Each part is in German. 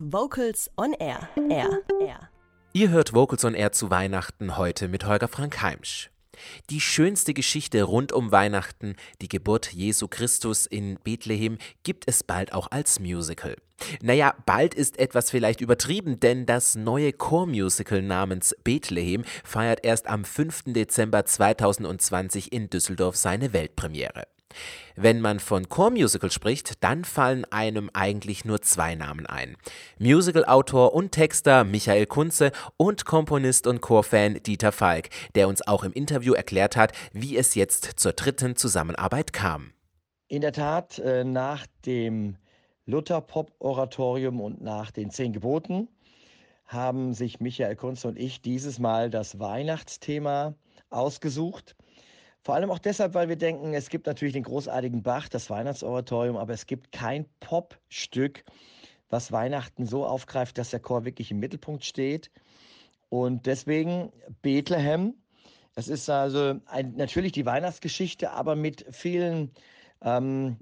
Vocals on Air. Air. Air. Ihr hört Vocals on Air zu Weihnachten heute mit Holger Frank Heimsch. Die schönste Geschichte rund um Weihnachten, die Geburt Jesu Christus in Bethlehem, gibt es bald auch als Musical. Naja, bald ist etwas vielleicht übertrieben, denn das neue Chormusical namens Bethlehem feiert erst am 5. Dezember 2020 in Düsseldorf seine Weltpremiere. Wenn man von Chormusical spricht, dann fallen einem eigentlich nur zwei Namen ein. Musicalautor und Texter Michael Kunze und Komponist und Chorfan Dieter Falk, der uns auch im Interview erklärt hat, wie es jetzt zur dritten Zusammenarbeit kam. In der Tat, äh, nach dem Luther-Pop-Oratorium und nach den Zehn Geboten haben sich Michael Kunze und ich dieses Mal das Weihnachtsthema ausgesucht. Vor allem auch deshalb, weil wir denken, es gibt natürlich den großartigen Bach, das Weihnachtsoratorium, aber es gibt kein Popstück, was Weihnachten so aufgreift, dass der Chor wirklich im Mittelpunkt steht. Und deswegen Bethlehem. Es ist also ein, natürlich die Weihnachtsgeschichte, aber mit vielen ähm,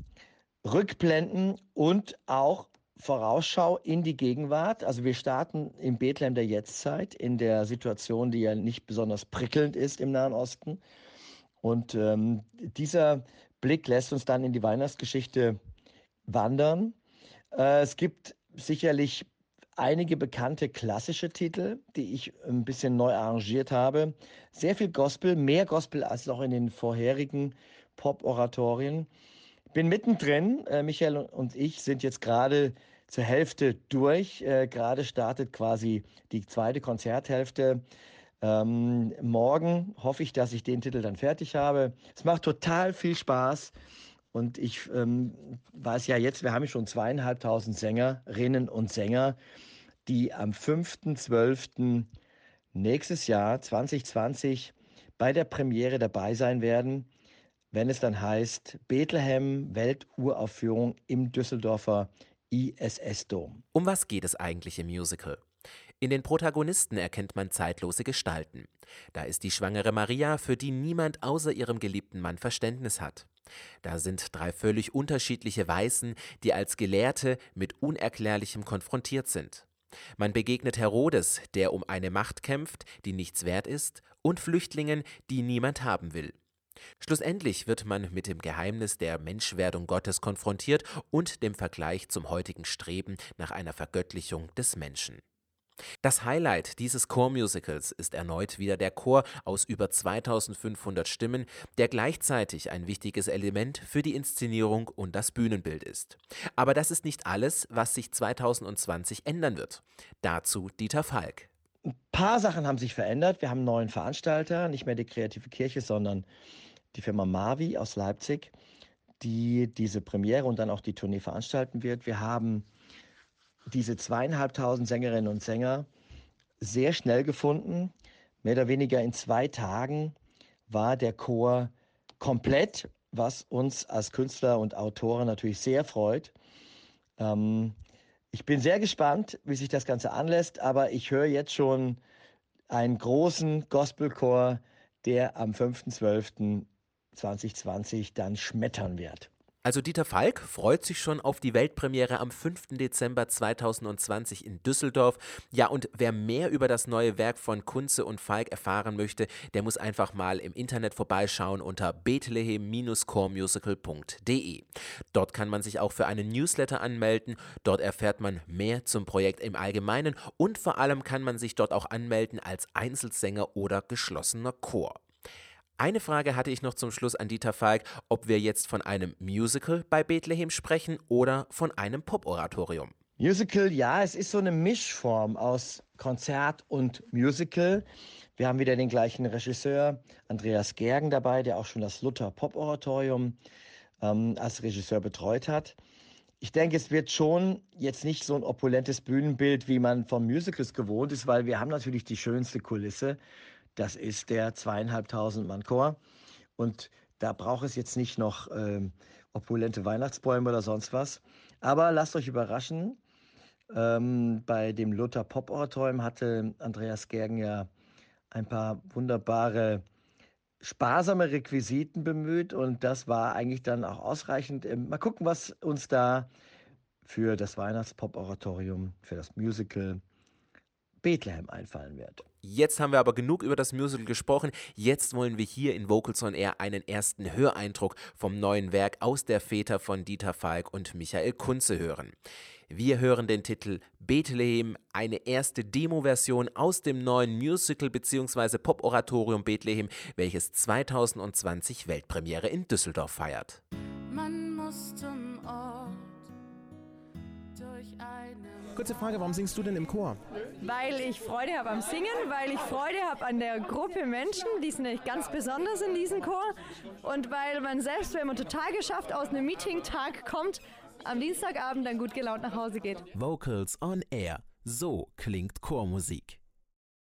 Rückblenden und auch Vorausschau in die Gegenwart. Also wir starten im Bethlehem der Jetztzeit, in der Situation, die ja nicht besonders prickelnd ist im Nahen Osten. Und ähm, dieser Blick lässt uns dann in die Weihnachtsgeschichte wandern. Äh, es gibt sicherlich einige bekannte klassische Titel, die ich ein bisschen neu arrangiert habe. Sehr viel Gospel, mehr Gospel als noch in den vorherigen Pop-Oratorien. Bin mittendrin. Äh, Michael und ich sind jetzt gerade zur Hälfte durch. Äh, gerade startet quasi die zweite Konzerthälfte. Ähm, morgen hoffe ich, dass ich den Titel dann fertig habe. Es macht total viel Spaß. Und ich ähm, weiß ja jetzt, wir haben schon zweieinhalbtausend Sängerinnen und Sänger, die am 5.12. nächstes Jahr 2020 bei der Premiere dabei sein werden, wenn es dann heißt Bethlehem Welturaufführung im Düsseldorfer ISS-Dom. Um was geht es eigentlich im Musical? In den Protagonisten erkennt man zeitlose Gestalten. Da ist die schwangere Maria, für die niemand außer ihrem geliebten Mann Verständnis hat. Da sind drei völlig unterschiedliche Weißen, die als Gelehrte mit Unerklärlichem konfrontiert sind. Man begegnet Herodes, der um eine Macht kämpft, die nichts wert ist, und Flüchtlingen, die niemand haben will. Schlussendlich wird man mit dem Geheimnis der Menschwerdung Gottes konfrontiert und dem Vergleich zum heutigen Streben nach einer Vergöttlichung des Menschen. Das Highlight dieses Chormusicals ist erneut wieder der Chor aus über 2500 Stimmen, der gleichzeitig ein wichtiges Element für die Inszenierung und das Bühnenbild ist. Aber das ist nicht alles, was sich 2020 ändern wird. Dazu Dieter Falk. Ein paar Sachen haben sich verändert. Wir haben einen neuen Veranstalter, nicht mehr die Kreative Kirche, sondern die Firma Mavi aus Leipzig, die diese Premiere und dann auch die Tournee veranstalten wird. Wir haben diese zweieinhalbtausend Sängerinnen und Sänger sehr schnell gefunden. Mehr oder weniger in zwei Tagen war der Chor komplett, was uns als Künstler und Autoren natürlich sehr freut. Ähm, ich bin sehr gespannt, wie sich das Ganze anlässt, aber ich höre jetzt schon einen großen Gospelchor, der am 5.12.2020 dann schmettern wird. Also Dieter Falk freut sich schon auf die Weltpremiere am 5. Dezember 2020 in Düsseldorf. Ja, und wer mehr über das neue Werk von Kunze und Falk erfahren möchte, der muss einfach mal im Internet vorbeischauen unter bethlehem-choremusical.de. Dort kann man sich auch für einen Newsletter anmelden. Dort erfährt man mehr zum Projekt im Allgemeinen und vor allem kann man sich dort auch anmelden als Einzelsänger oder geschlossener Chor. Eine Frage hatte ich noch zum Schluss an Dieter Falk, ob wir jetzt von einem Musical bei Bethlehem sprechen oder von einem Poporatorium. Musical, ja, es ist so eine Mischform aus Konzert und Musical. Wir haben wieder den gleichen Regisseur, Andreas Gergen, dabei, der auch schon das Luther Poporatorium ähm, als Regisseur betreut hat. Ich denke, es wird schon jetzt nicht so ein opulentes Bühnenbild, wie man von Musicals gewohnt ist, weil wir haben natürlich die schönste Kulisse. Das ist der zweieinhalbtausend Mann Chor. Und da braucht es jetzt nicht noch ähm, opulente Weihnachtsbäume oder sonst was. Aber lasst euch überraschen. Ähm, bei dem Luther Pop Oratorium hatte Andreas Gergen ja ein paar wunderbare sparsame Requisiten bemüht und das war eigentlich dann auch ausreichend. Ähm, mal gucken, was uns da für das Weihnachtspop-Oratorium, für das Musical Bethlehem einfallen wird. Jetzt haben wir aber genug über das Musical gesprochen. Jetzt wollen wir hier in Vocals on Air einen ersten Höreindruck vom neuen Werk aus der Väter von Dieter Falk und Michael Kunze hören. Wir hören den Titel Bethlehem, eine erste Demo-Version aus dem neuen Musical bzw. Pop-Oratorium Bethlehem, welches 2020 Weltpremiere in Düsseldorf feiert. Man muss zum. Kurze Frage, warum singst du denn im Chor? Weil ich Freude habe am Singen, weil ich Freude habe an der Gruppe Menschen, die sind nämlich ganz besonders in diesem Chor und weil man selbst, wenn man total geschafft aus einem Meeting-Tag kommt, am Dienstagabend dann gut gelaunt nach Hause geht. Vocals on Air. So klingt Chormusik.